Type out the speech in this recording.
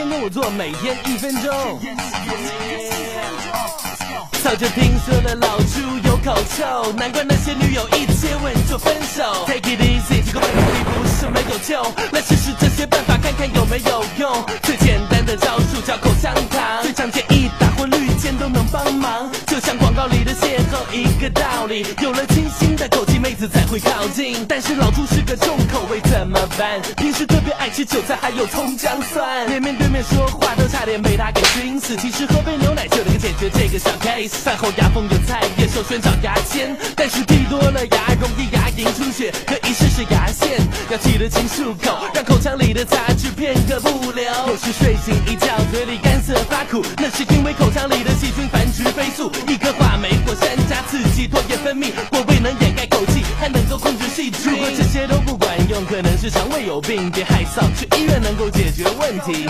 天跟我做，每天一分钟。早就听说了老朱有口臭，难怪那些女友一接吻就分手。Take it easy，这个问题不是没有救，来试试这些办法看看有没有用。最简单的招数叫口香糖，最常见一打或绿箭都能帮忙。就像广告里的邂逅一个道理，有了清新的口气，妹子才会靠近。但是老朱是个重口味，怎么办？平时特别爱吃韭菜还有葱姜蒜，连面对面说话都差点被他给熏死。其实喝杯牛奶就能够解决这个小 case。饭后牙缝有菜叶，首选找牙签，但是剔多了牙容易牙龈出血，可以试试牙线，要记得勤漱口，让口腔里的杂质片刻不留。有时睡醒一觉，嘴里干涩发苦，那是因为口腔里的细菌繁殖飞速。一颗话梅或山楂刺激唾液分泌，如果这些都不管用，可能是肠胃有病，别害臊，去医院能够解决问题。